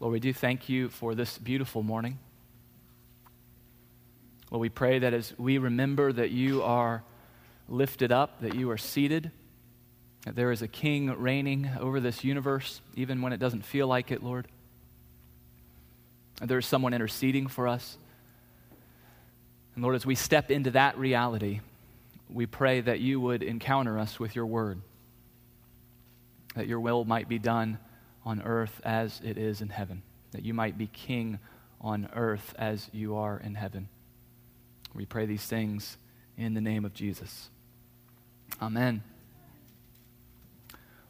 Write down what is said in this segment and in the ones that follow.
Lord, we do thank you for this beautiful morning. Lord, we pray that as we remember that you are lifted up, that you are seated, that there is a king reigning over this universe, even when it doesn't feel like it, Lord. And there is someone interceding for us. And Lord, as we step into that reality, we pray that you would encounter us with your word, that your will might be done on earth as it is in heaven, that you might be king on earth as you are in heaven. We pray these things in the name of Jesus. Amen.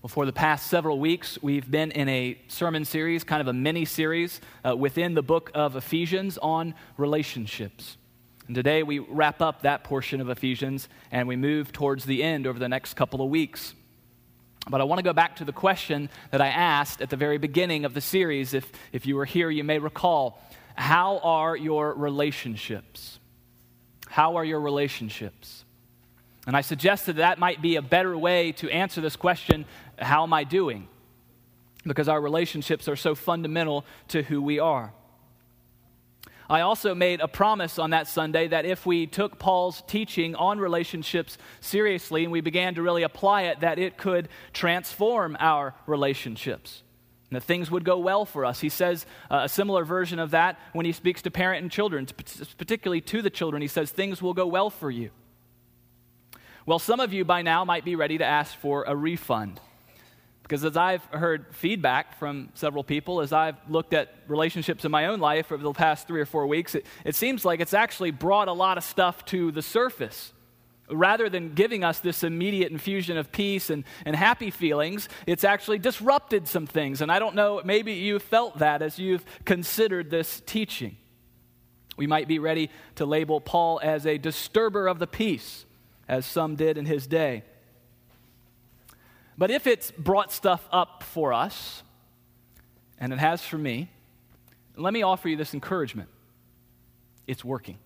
Well, for the past several weeks, we've been in a sermon series, kind of a mini series, uh, within the book of Ephesians on relationships. And today we wrap up that portion of Ephesians and we move towards the end over the next couple of weeks. But I want to go back to the question that I asked at the very beginning of the series. If, if you were here, you may recall How are your relationships? How are your relationships? And I suggested that might be a better way to answer this question How am I doing? Because our relationships are so fundamental to who we are. I also made a promise on that Sunday that if we took Paul's teaching on relationships seriously and we began to really apply it, that it could transform our relationships. And that things would go well for us. He says uh, a similar version of that when he speaks to parent and children, particularly to the children. He says, Things will go well for you. Well, some of you by now might be ready to ask for a refund. Because as I've heard feedback from several people, as I've looked at relationships in my own life over the past three or four weeks, it, it seems like it's actually brought a lot of stuff to the surface. Rather than giving us this immediate infusion of peace and, and happy feelings, it's actually disrupted some things. And I don't know, maybe you felt that as you've considered this teaching. We might be ready to label Paul as a disturber of the peace, as some did in his day. But if it's brought stuff up for us, and it has for me, let me offer you this encouragement it's working.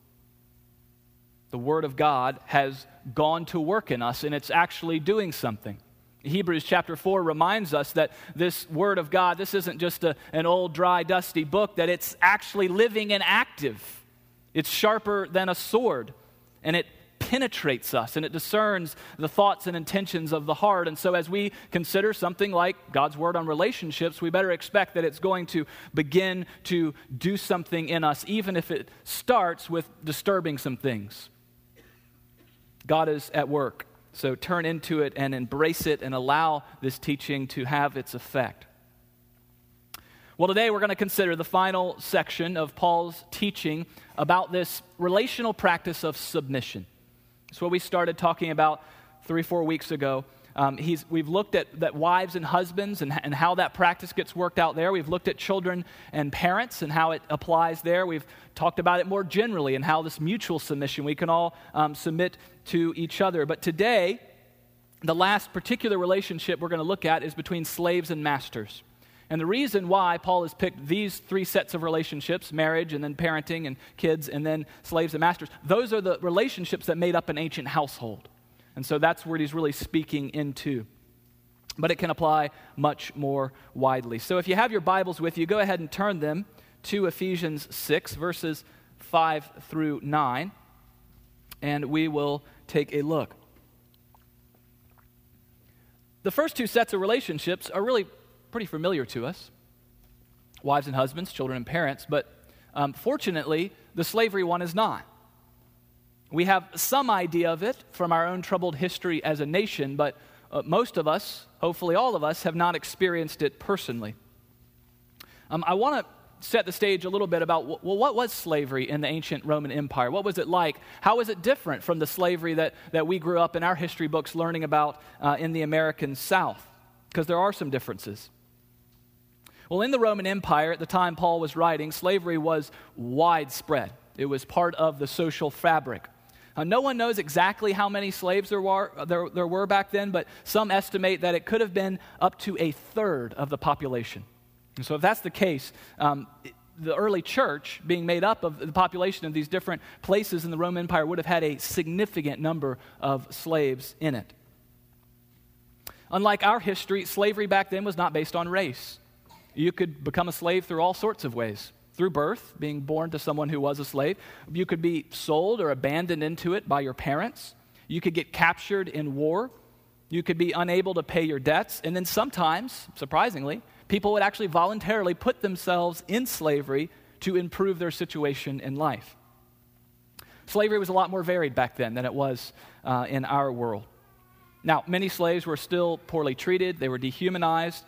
The Word of God has gone to work in us, and it's actually doing something. Hebrews chapter 4 reminds us that this Word of God, this isn't just a, an old, dry, dusty book, that it's actually living and active. It's sharper than a sword, and it penetrates us and it discerns the thoughts and intentions of the heart. And so, as we consider something like God's word on relationships, we better expect that it's going to begin to do something in us, even if it starts with disturbing some things. God is at work. So, turn into it and embrace it and allow this teaching to have its effect. Well, today we're going to consider the final section of Paul's teaching about this relational practice of submission. It's what we started talking about three, four weeks ago. Um, we've looked at that wives and husbands and, and how that practice gets worked out there. We've looked at children and parents and how it applies there. We've talked about it more generally and how this mutual submission, we can all um, submit to each other. But today, the last particular relationship we're going to look at is between slaves and masters. And the reason why Paul has picked these three sets of relationships marriage, and then parenting, and kids, and then slaves and masters those are the relationships that made up an ancient household. And so that's where he's really speaking into. But it can apply much more widely. So if you have your Bibles with you, go ahead and turn them to Ephesians 6, verses 5 through 9, and we will take a look. The first two sets of relationships are really pretty familiar to us wives and husbands, children and parents, but um, fortunately, the slavery one is not. We have some idea of it from our own troubled history as a nation, but uh, most of us, hopefully all of us, have not experienced it personally. Um, I want to set the stage a little bit about well, what was slavery in the ancient Roman Empire? What was it like? How was it different from the slavery that, that we grew up in our history books learning about uh, in the American South? Because there are some differences. Well, in the Roman Empire, at the time Paul was writing, slavery was widespread. It was part of the social fabric. Uh, no one knows exactly how many slaves there were, there, there were back then, but some estimate that it could have been up to a third of the population. And so, if that's the case, um, the early church, being made up of the population of these different places in the Roman Empire, would have had a significant number of slaves in it. Unlike our history, slavery back then was not based on race. You could become a slave through all sorts of ways through birth, being born to someone who was a slave. You could be sold or abandoned into it by your parents. You could get captured in war. You could be unable to pay your debts. And then sometimes, surprisingly, people would actually voluntarily put themselves in slavery to improve their situation in life. Slavery was a lot more varied back then than it was uh, in our world. Now, many slaves were still poorly treated, they were dehumanized,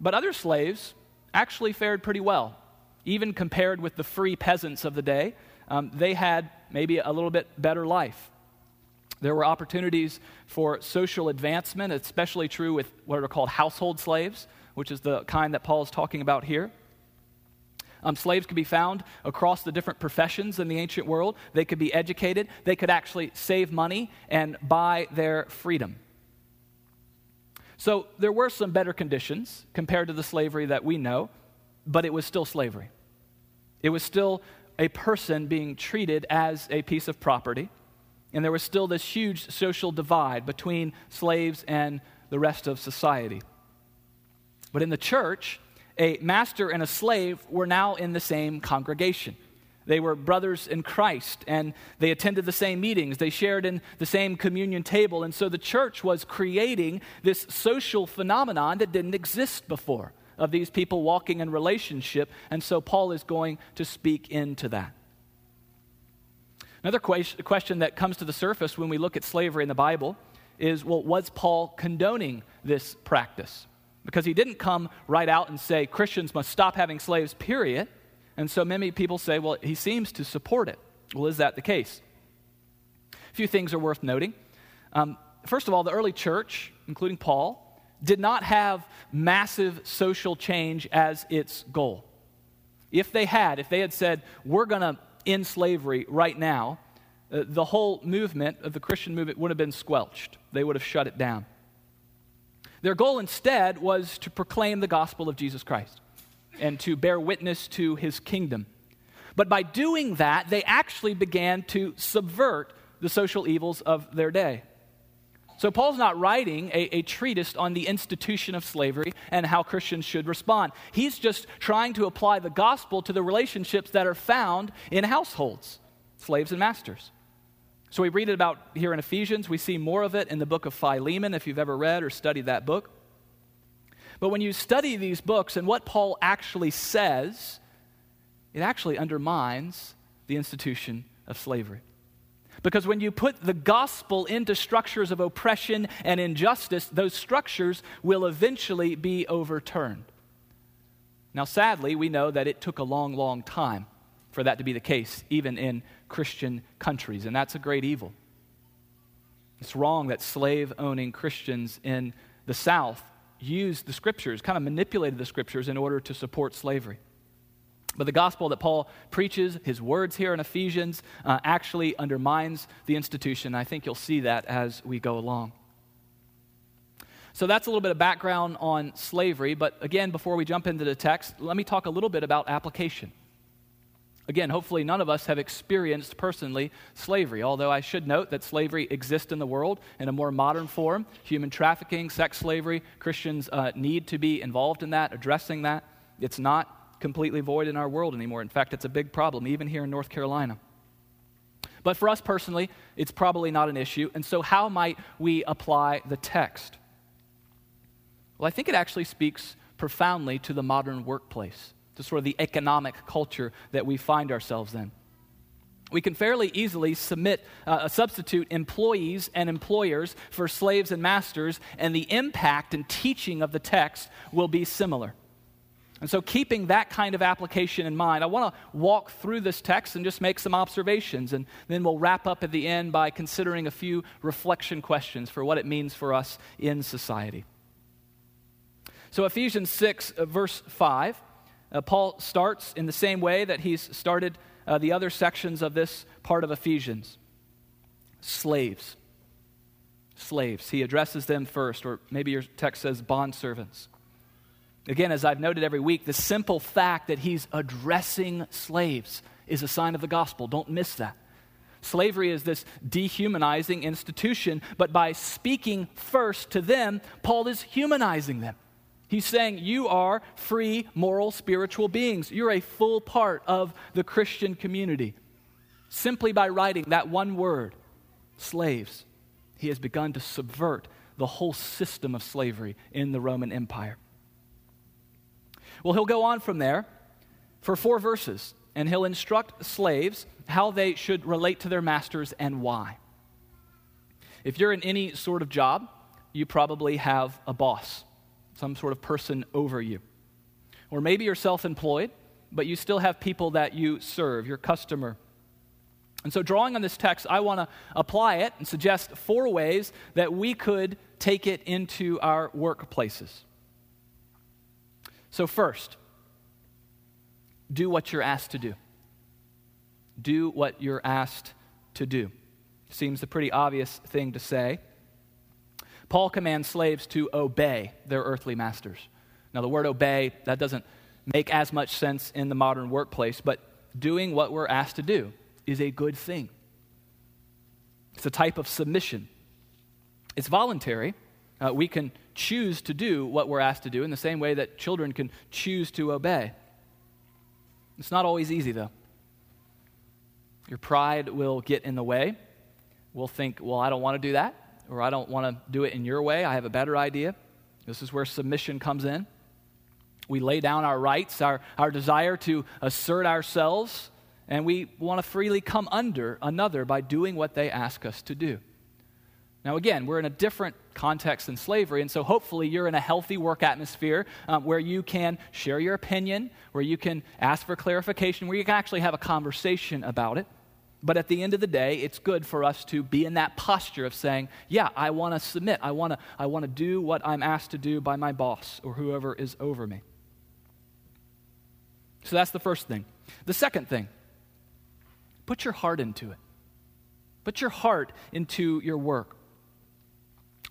but other slaves actually fared pretty well. Even compared with the free peasants of the day, um, they had maybe a little bit better life. There were opportunities for social advancement, especially true with what are called household slaves, which is the kind that Paul is talking about here. Um, slaves could be found across the different professions in the ancient world. They could be educated. They could actually save money and buy their freedom. So there were some better conditions compared to the slavery that we know, but it was still slavery. It was still a person being treated as a piece of property, and there was still this huge social divide between slaves and the rest of society. But in the church, a master and a slave were now in the same congregation. They were brothers in Christ and they attended the same meetings. They shared in the same communion table. And so the church was creating this social phenomenon that didn't exist before of these people walking in relationship. And so Paul is going to speak into that. Another question that comes to the surface when we look at slavery in the Bible is well, was Paul condoning this practice? Because he didn't come right out and say Christians must stop having slaves, period. And so many people say, well, he seems to support it. Well, is that the case? A few things are worth noting. Um, first of all, the early church, including Paul, did not have massive social change as its goal. If they had, if they had said, we're going to end slavery right now, uh, the whole movement of the Christian movement would have been squelched. They would have shut it down. Their goal instead was to proclaim the gospel of Jesus Christ and to bear witness to his kingdom. But by doing that, they actually began to subvert the social evils of their day. So, Paul's not writing a, a, treatise on the institution of slavery and how Christians should respond. He's just trying to apply the gospel to the relationships that are found in households, slaves and masters. So, we read it about here in Ephesians. We see more of it in the book of Philemon, if you've ever read or studied that book. But when you study these books and what Paul actually says, it actually undermines the institution of slavery. Because when you put the gospel into structures of oppression and injustice, those structures will eventually be overturned. Now, sadly, we know that it took a long, long time for that to be the case, even in Christian countries, and that's a great evil. It's wrong that slave owning Christians in the South used the scriptures, kind of manipulated the scriptures in order to support slavery. But the gospel that Paul preaches, his words here in Ephesians, uh, actually undermines the institution. I think you'll see that as we go along. So that's a little bit of background on slavery. But again, before we jump into the text, let me talk a little bit about application. Again, hopefully, none of us have experienced personally slavery, although I should note that slavery exists in the world in a more modern form. Human trafficking, sex slavery, Christians uh, need to be involved in that, addressing that. It's not completely void in our world anymore. In fact, it's a big problem, even here in North Carolina. But for us personally, it's probably not an issue. And so, how might we apply the text? Well, I think it actually speaks profoundly to the modern workplace to sort of the economic culture that we find ourselves in. We can fairly easily submit, uh, substitute employees and employers for slaves and masters, and the impact and teaching of the text will be similar. And so, keeping that kind of application in mind, I want to walk through this text and just make some observations, and then we'll wrap up at the end by considering a few reflection questions for what it means for us in society. So, Ephesians 6, uh, verse 5 uh, Paul starts in the same way that he's started uh, the other sections of this part of Ephesians slaves. Slaves. He addresses them first, or maybe your text says bondservants. Again, as I've noted every week, the simple fact that he's addressing slaves is a sign of the gospel. Don't miss that. Slavery is this dehumanizing institution, but by speaking first to them, Paul is humanizing them. He's saying you are free, moral, spiritual beings. You're a full part of the Christian community. Simply by writing that one word, slaves, he has begun to subvert the whole system of slavery in the Roman Empire. Well, he'll go on from there for four verses, and he'll instruct slaves how they should relate to their masters and why. If you're in any sort of job, you probably have a boss some sort of person over you. Or maybe you're self employed, but you still have people that you serve, your customer. And so, drawing on this text, I want to apply it and suggest four ways that we could take it into our workplaces. So, first, do what you're asked to do. Do what you're asked to do. Seems a pretty obvious thing to say. Paul commands slaves to obey their earthly masters. Now, the word obey, that doesn't make as much sense in the modern workplace, but doing what we're asked to do is a good thing. It's a type of submission. It's voluntary. Uh, we can choose to do what we're asked to do in the same way that children can choose to obey. It's not always easy, though. Your pride will get in the way. We'll think, well, I don't want to do that or I don't want to do it in your way. I have a better idea. This is where submission comes in. We lay down our rights, our, our desire to assert ourselves, and we want to freely come under another by doing what they ask us to do. Now, again, we're in a different context than slavery, and so hopefully you're in a healthy work atmosphere um, where you can share your opinion, where you can ask for clarification, where you can actually have a conversation about it. But at the end of the day, it's good for us to be in that posture of saying, Yeah, I want to submit. I want to I wanna do what I'm asked to do by my boss or whoever is over me. So that's the first thing. The second thing, put your heart into it. Put your heart into your work.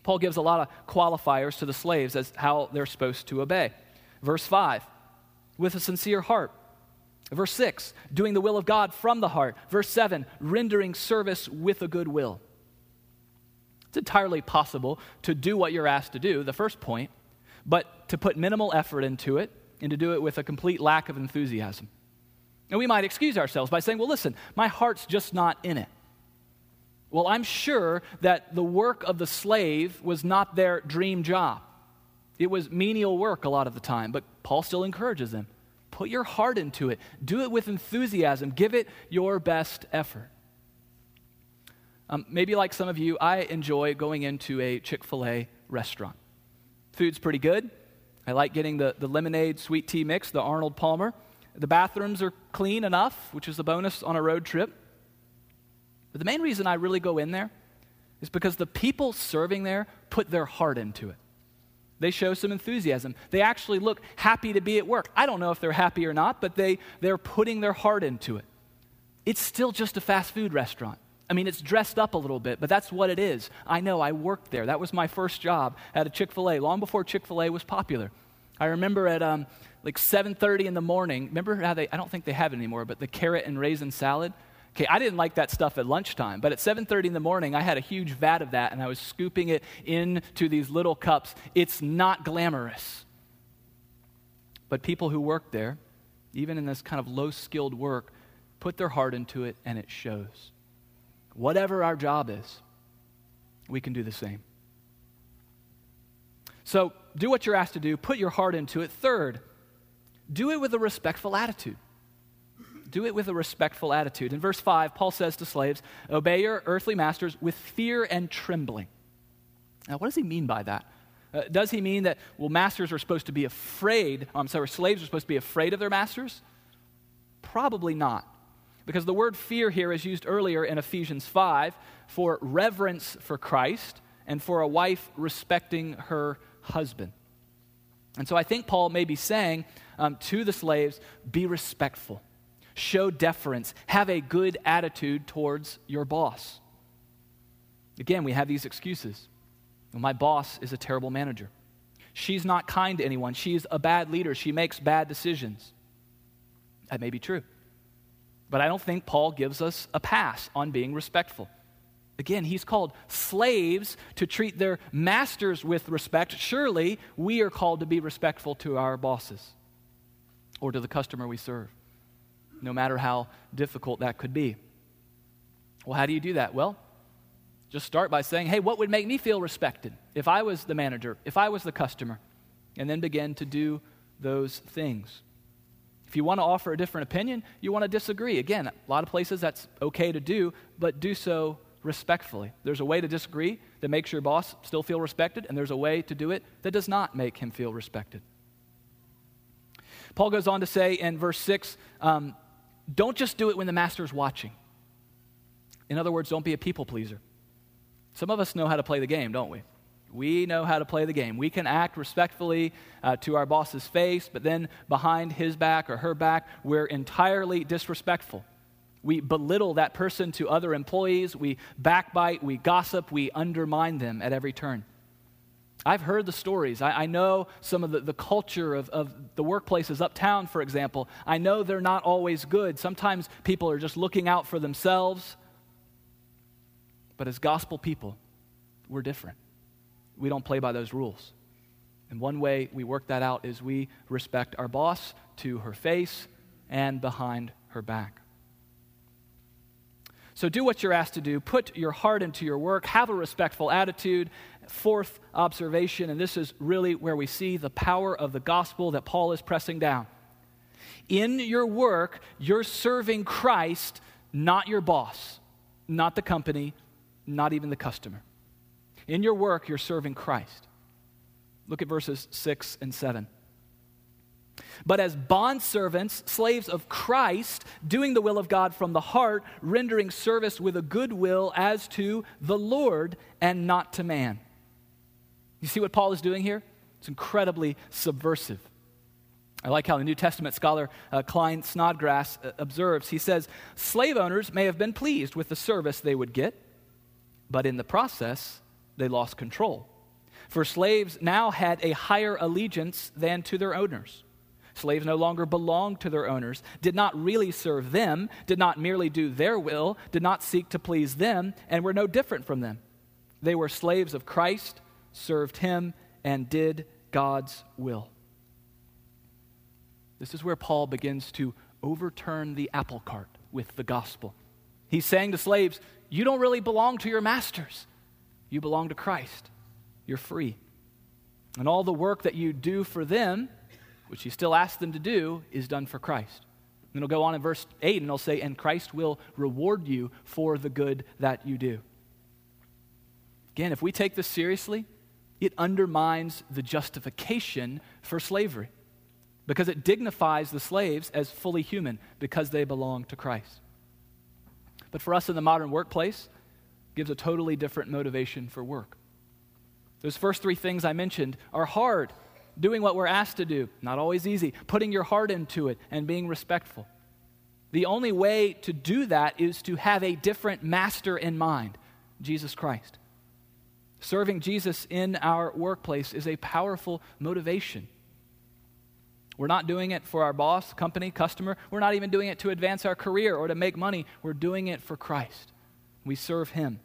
Paul gives a lot of qualifiers to the slaves as how they're supposed to obey. Verse 5 with a sincere heart Verse 6, doing the will of God from the heart. Verse 7, rendering service with a good will. It's entirely possible to do what you're asked to do, the first point, but to put minimal effort into it and to do it with a complete lack of enthusiasm. And we might excuse ourselves by saying, well, listen, my heart's just not in it. Well, I'm sure that the work of the slave was not their dream job. It was menial work a lot of the time, but Paul still encourages them Put your heart into it. Do it with enthusiasm. Give it your best effort. Um, maybe like some of you, I enjoy going into a Chick fil A restaurant. Food's pretty good. I like getting the, the lemonade sweet tea mix, the Arnold Palmer. The bathrooms are clean enough, which is a bonus on a road trip. But the main reason I really go in there is because the people serving there put their heart into it. They show some enthusiasm. They actually look happy to be at work. I don't know if they're happy or not, but they, they're putting their heart into it. It's still just a fast food restaurant. I mean, it's dressed up a little bit, but that's what it is. I know, I worked there. That was my first job at a Chick fil A, long before Chick fil A was popular. I remember at um, like 7.30 in the morning, remember how they, I don't think they have it anymore, but the carrot and raisin salad? Okay, I didn't like that stuff at lunchtime, but at 7:30 in the morning, I had a huge vat of that and I was scooping it into these little cups. It's not glamorous. But people who work there, even in this kind of low-skilled work, put their heart into it and it shows. Whatever our job is, we can do the same. So, do what you're asked to do, put your heart into it. Third, do it with a respectful attitude do it with a respectful attitude. In verse 5, Paul says to slaves, Obey your earthly masters with fear and trembling. Now, what does he mean by that? Uh, does he mean that, well, masters are supposed to be afraid? I'm sorry, slaves are supposed to be afraid of their masters? Probably not. Because the word fear here is used earlier in Ephesians 5 for reverence for Christ and for a wife respecting her husband. And so I think Paul may be saying um, to the slaves, be respectful show deference, have a good attitude towards your boss. Again, we have these excuses. My boss is a terrible manager. She's not kind to anyone. She's a bad leader. She makes bad decisions. That may be true. But I don't think Paul gives us a pass on being respectful. Again, he's called slaves to treat their masters with respect. Surely we are called to be respectful to our bosses or to the customer we serve, no matter how difficult that could be. Well, how do you do that? Well, just start by saying, hey, what would make me feel respected if I was the manager, if I was the customer? And then begin to do those things. If you want to offer a different opinion, you want to disagree. Again, a lot of places that's okay to do, but do so respectfully. There's a way to disagree that makes your boss still feel respected, and there's a way to do it that does not make him feel respected. Paul goes on to say in verse 6 um, don't just do it when the master is watching. In other words, don't be a people pleaser. Some of us know how to play the game, don't we? We know how to play the game. We can act respectfully uh, to our boss's face, but then behind his back or her back, we're entirely disrespectful. We belittle that person to other employees. We backbite, we gossip, we undermine them at every turn. I've heard the stories. I, I know some of the, the culture of, of the workplaces uptown, for example. I know they're not always good. Sometimes people are just looking out for themselves. But as gospel people, we're different. We don't play by those rules. And one way we work that out is we respect our boss to her face and behind her back. So do what you're asked to do. Put your heart into your work. Have a respectful attitude. Fourth observation, and this is really where we see the power of the gospel that Paul is pressing down. In your work, you're serving Christ, not your boss, not the company, not even the customer. In your work, you're serving Christ. Look at verses 6 and 7 but as bondservants, slaves of Christ, doing the will of God from the heart, rendering service with a good will as to the Lord and not to man. You see what Paul is doing here? It's incredibly subversive. I like how the New Testament scholar uh, Klyne Snodgrass uh, observes. He says, Slave owners may have been pleased with the service they would get, but in the process, they lost control. For slaves now had a higher allegiance than to their owners. Slaves no longer belonged to their owners, did not really serve them, did not merely do their will, did not seek to please them, and were no different from them. They were slaves of Christ, served him, and did God's will. This is where Paul begins to overturn the apple cart with the gospel. He's saying to slaves, You don't really belong to your masters, you belong to Christ. You're free. And all the work that you do for them which he still asks them to do, is done for Christ. And it'll go on in verse 8 and it'll say, And Christ will reward you for the good that you do. Again, if we take this seriously, it undermines the justification for slavery because it dignifies the slaves as fully human because they belong to Christ. But for us in the modern workplace, gives a totally different motivation for work. Those first three things I mentioned are hard doing what we're asked to do, not always easy, putting your heart into it and being respectful. The only way to do that is to have a different master in mind, Jesus Christ. Serving Jesus in our workplace is a powerful motivation. We're not doing it for our boss, company, customer. We're not even doing it to advance our career or to make money. We're doing it for Christ. We serve Him.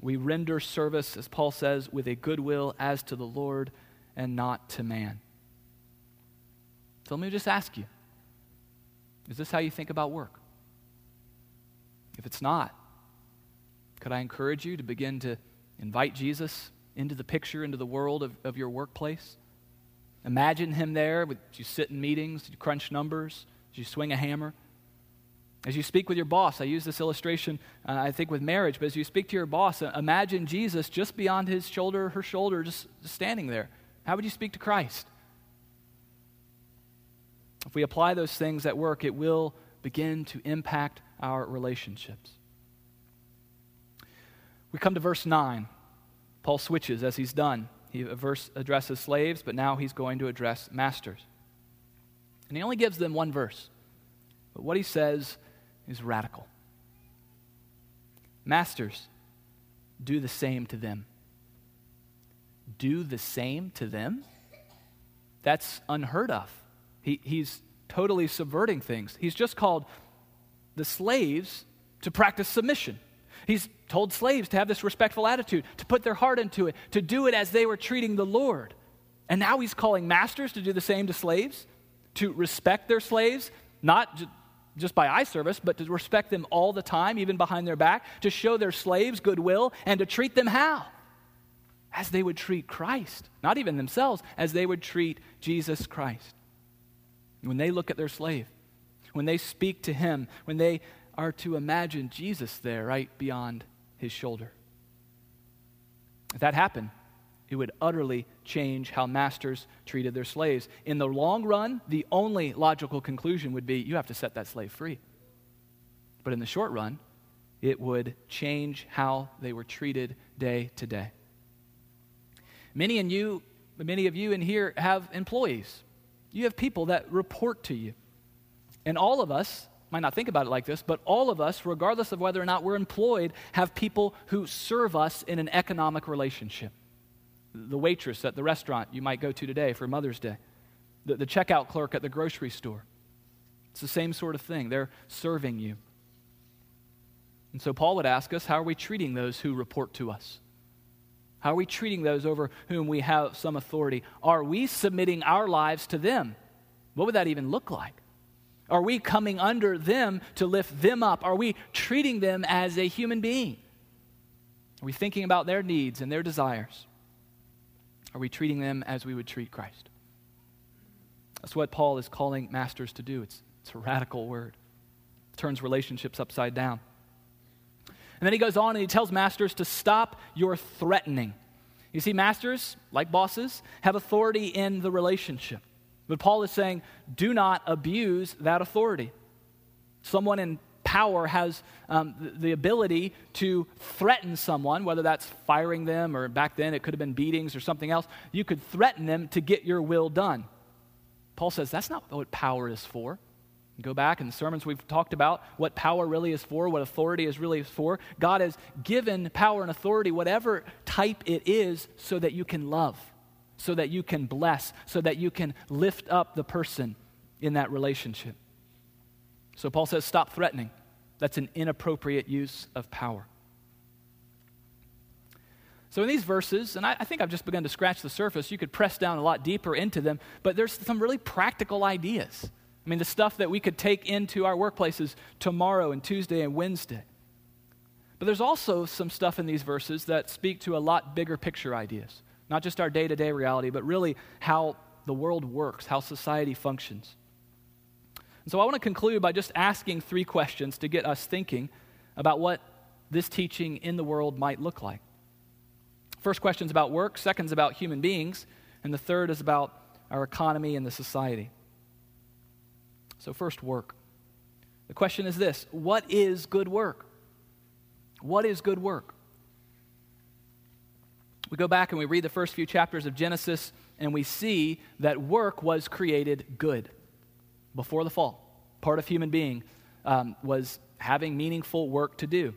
We render service, as Paul says, with a good will as to the Lord and not to man. So let me just ask you is this how you think about work? If it's not, could I encourage you to begin to invite Jesus into the picture, into the world of, of your workplace? Imagine him there as you sit in meetings, you crunch numbers, you swing a hammer. As you speak with your boss, I use this illustration, uh, I think, with marriage, but as you speak to your boss, uh, imagine Jesus just beyond his shoulder, her shoulder, just standing there how would you speak to Christ? If we apply those things at work, it will begin to impact our relationships. We come to verse 9. Paul switches as he's done. He verse addresses slaves, but now he's going to address masters. And he only gives them one verse. But what he says is radical. Masters, do the same to them do the same to them? That's unheard of. He, he's totally subverting things. He's just called the slaves to practice submission, He's told slaves to have this respectful attitude, to put their heart into it, to do it as they were treating the Lord. And now he's calling masters to do the same to slaves, to respect their slaves, not just by eye service, but to respect them all the time, even behind their back, to show their slaves goodwill, and to treat them how? As they would treat Christ, not even themselves, as they would treat Jesus Christ. When they look at their slave, when they speak to him, when they are to imagine Jesus there right beyond his shoulder. If that happened, it would utterly change how masters treated their slaves. In the long run, the only logical conclusion would be you have to set that slave free. But in the short run, it would change how they were treated day to day. Many in you, many of you in here have employees. You have people that report to you. And all of us might not think about it like this, but all of us, regardless of whether or not we're employed, have people who serve us in an economic relationship the waitress at the restaurant you might go to today for Mother's Day, the, the checkout clerk at the grocery store. It's the same sort of thing. They're serving you. And so Paul would ask us how are we treating those who report to us? How are we treating those over whom we have some authority? Are we submitting our lives to them? What would that even look like? Are we coming under them to lift them up? Are we treating them as a human being? Are we thinking about their needs and their desires? Are we treating them as we would treat Christ? That's what Paul is calling masters to do. It's, it's a radical word, it turns relationships upside down. And then he goes on and he tells masters to stop your threatening. You see, masters, like bosses, have authority in the relationship. But Paul is saying, do not abuse that authority. Someone in power has um, the, the ability to threaten someone, whether that's firing them or back then it could have been beatings or something else. You could threaten them to get your will done. Paul says that's not what power is for. Go back in the sermons we've talked about what power really is for, what authority is really for. God has given power and authority, whatever type it is, so that you can love, so that you can bless, so that you can lift up the person in that relationship. So Paul says, stop threatening. That's an inappropriate use of power. So, in these verses, and I, I, think I've just begun to scratch the surface, you could press down a lot deeper into them, but there's some really practical ideas. I mean, the stuff that we could take into our workplaces tomorrow and Tuesday and Wednesday. But there's also some stuff in these verses that speak to a lot bigger picture ideas, not just our day to day reality, but really how the world works, how society functions. And so I want to conclude by just asking three questions to get us thinking about what this teaching in the world might look like. First question is about work, second is about human beings, and the third is about our economy and the society. So, first, work. The question is this What is good work? What is good work? We go back and we read the first few chapters of Genesis, and we see that work was created good before the fall. Part of human being um, was having meaningful work to do.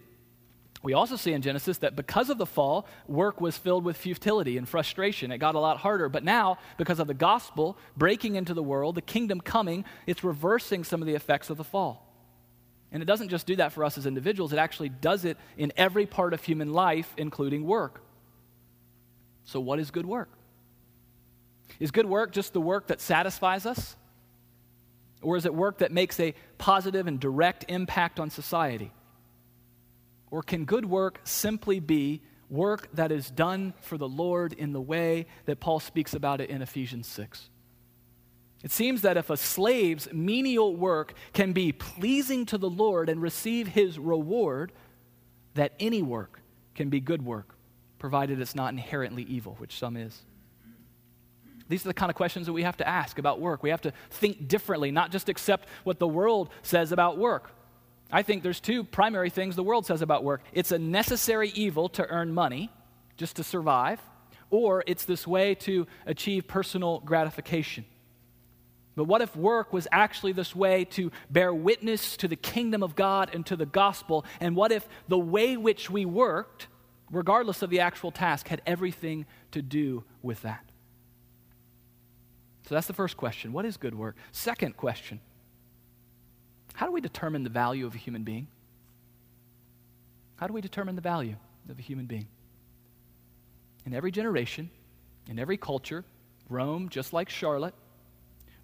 We also see in Genesis that because of the fall, work was filled with futility and frustration. It got a lot harder. But now, because of the gospel breaking into the world, the kingdom coming, it's reversing some of the effects of the fall. And it doesn't just do that for us as individuals, it actually does it in every part of human life, including work. So, what is good work? Is good work just the work that satisfies us? Or is it work that makes a positive and direct impact on society? Or can good work simply be work that is done for the Lord in the way that Paul speaks about it in Ephesians 6? It seems that if a slave's menial work can be pleasing to the Lord and receive his reward, that any work can be good work, provided it's not inherently evil, which some is. These are the kind of questions that we have to ask about work. We have to think differently, not just accept what the world says about work. I think there's two primary things the world says about work it's a necessary evil to earn money, just to survive, or it's this way to achieve personal gratification. But what if work was actually this way to bear witness to the kingdom of God and to the gospel? And what if the way which we worked, regardless of the actual task, had everything to do with that? So that's the first question. What is good work? Second question How do we determine the value of a human being? How do we determine the value of a human being? In every generation, in every culture, Rome, just like Charlotte,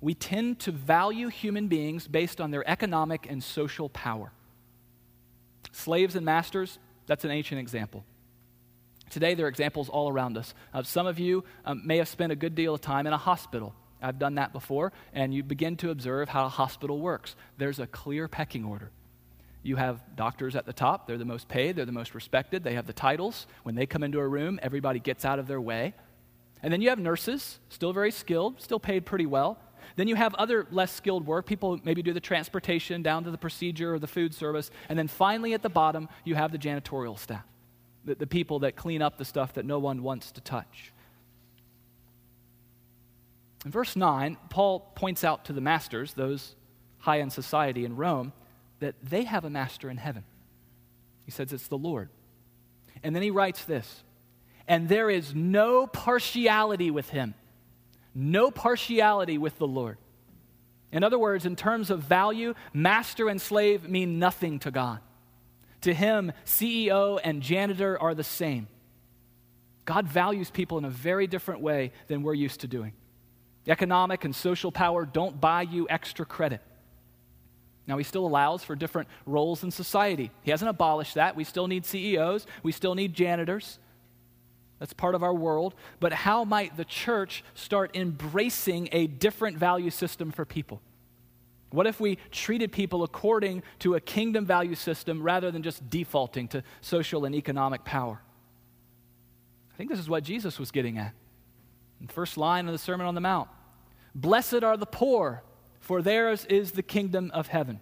we tend to value human beings based on their economic and social power. Slaves and masters, that's an ancient example. Today, there are examples all around us. Uh, some of you um, may have spent a good deal of time in a hospital. I've done that before, and you begin to observe how a hospital works. There's a clear pecking order. You have doctors at the top, they're the most paid, they're the most respected, they have the titles. When they come into a room, everybody gets out of their way. And then you have nurses, still very skilled, still paid pretty well. Then you have other less skilled work. People maybe do the transportation down to the procedure or the food service. And then finally, at the bottom, you have the janitorial staff, the, the people that clean up the stuff that no one wants to touch. In verse 9, Paul points out to the masters, those high in society in Rome, that they have a master in heaven. He says it's the Lord. And then he writes this and there is no partiality with him no partiality with the Lord. In other words, in terms of value, master and slave mean nothing to God. To him, CEO and janitor are the same. God values people in a very different way than we're used to doing. Economic and social power don't buy you extra credit. Now, he still allows for different roles in society. He hasn't abolished that. We still need CEOs, we still need janitors. That's part of our world. But how might the church start embracing a different value system for people? What if we treated people according to a kingdom value system rather than just defaulting to social and economic power? I think this is what Jesus was getting at. In the first line of the Sermon on the Mount Blessed are the poor, for theirs is the kingdom of heaven.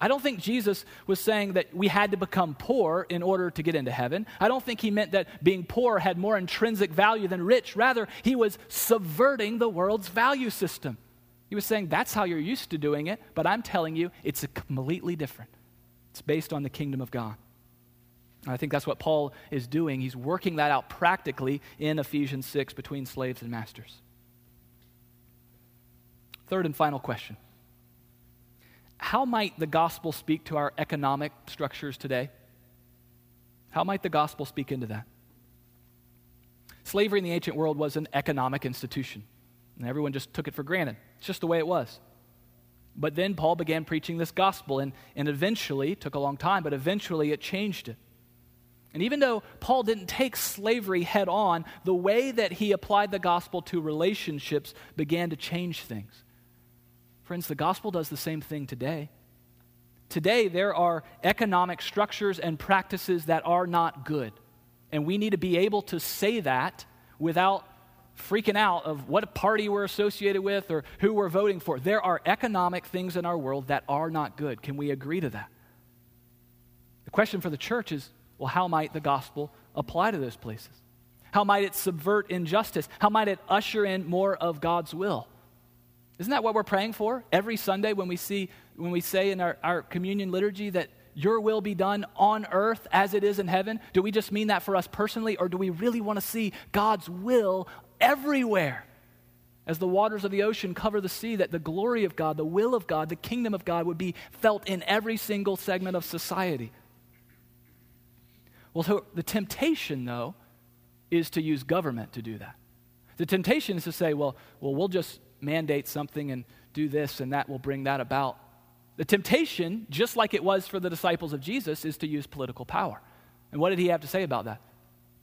I don't think Jesus was saying that we had to become poor in order to get into heaven. I don't think he meant that being poor had more intrinsic value than rich. Rather, he was subverting the world's value system. He was saying that's how you're used to doing it, but I'm telling you it's completely different. It's based on the kingdom of God. And I think that's what Paul is doing. He's working that out practically in Ephesians 6 between slaves and masters. Third and final question how might the gospel speak to our economic structures today? How might the gospel speak into that? Slavery in the ancient world was an economic institution, and everyone just took it for granted. It's just the way it was. But then Paul began preaching this gospel, and, and eventually, took a long time, but eventually it changed it. And even though Paul didn't take slavery head on, the way that he applied the gospel to relationships began to change things. Friends, the gospel does the same thing today. Today, there are economic structures and practices that are not good. And we need to be able to say that without freaking out of what party we're associated with or who we're voting for. There are economic things in our world that are not good. Can we agree to that? The question for the church is well, how might the gospel apply to those places? How might it subvert injustice? How might it usher in more of God's will? Isn't that what we're praying for every Sunday when we see when we say in our, our communion liturgy that your will be done on earth as it is in heaven? Do we just mean that for us personally, or do we really want to see God's will everywhere? As the waters of the ocean cover the sea, that the glory of God, the will of God, the kingdom of God would be felt in every single segment of society. Well, so the temptation, though, is to use government to do that. The temptation is to say, well, well, we'll just mandate something and do this and that will bring that about. The temptation, just like it was for the disciples of Jesus, is to use political power. And what did he have to say about that?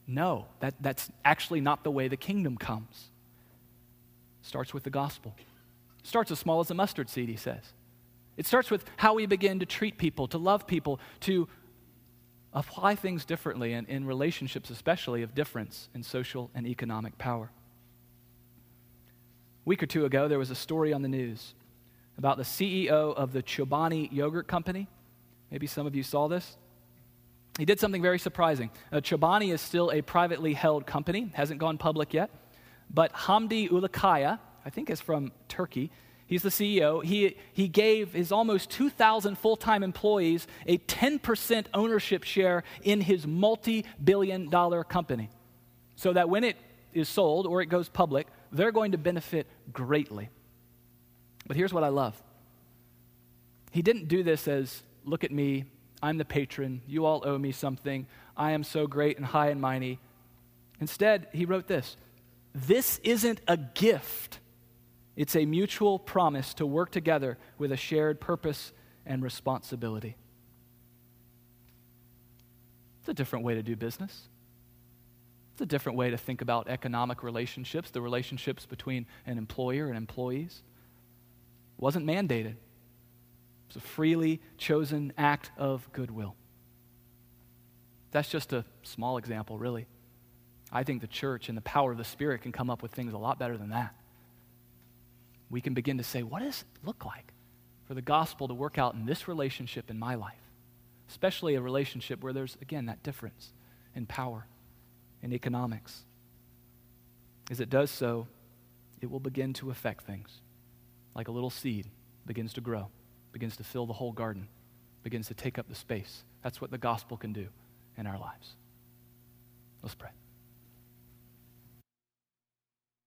No, that, that's actually not the way the kingdom comes. Starts with the gospel. Starts as small as a mustard seed, he says. It starts with how we begin to treat people, to love people, to apply things differently, and in relationships, especially of difference in social and economic power A week or two ago, there was a story on the news about the CEO of the Chobani Yogurt Company. Maybe some of you saw this. He did something very surprising. Uh, Chobani is still a privately held company, hasn't gone public yet. But Hamdi Ulukaya, I think is from Turkey, he's the CEO. He, he gave his almost 2,000 full time employees a 10% ownership share in his multi billion dollar company. So that when it is sold or it goes public, they're going to benefit greatly. But here's what I love He didn't do this as, look at me, I'm the patron. You all owe me something. I am so great and high and mighty. Instead, he wrote this This isn't a gift, it's a mutual promise to work together with a shared purpose and responsibility. It's a different way to do business. It's a different way to think about economic relationships, the relationships between an employer and employees. It wasn't mandated, it's a freely chosen act of goodwill. That's just a small example, really. I think the church and the power of the Spirit can come up with things a lot better than that. We can begin to say, what does it look like for the gospel to work out in this relationship in my life? Especially a relationship where there's, again, that difference in power and economics. As it does so, it will begin to affect things like a little seed begins to grow begins to fill the whole garden, begins to take up the space. That's what the gospel can do in our lives. Let's pray.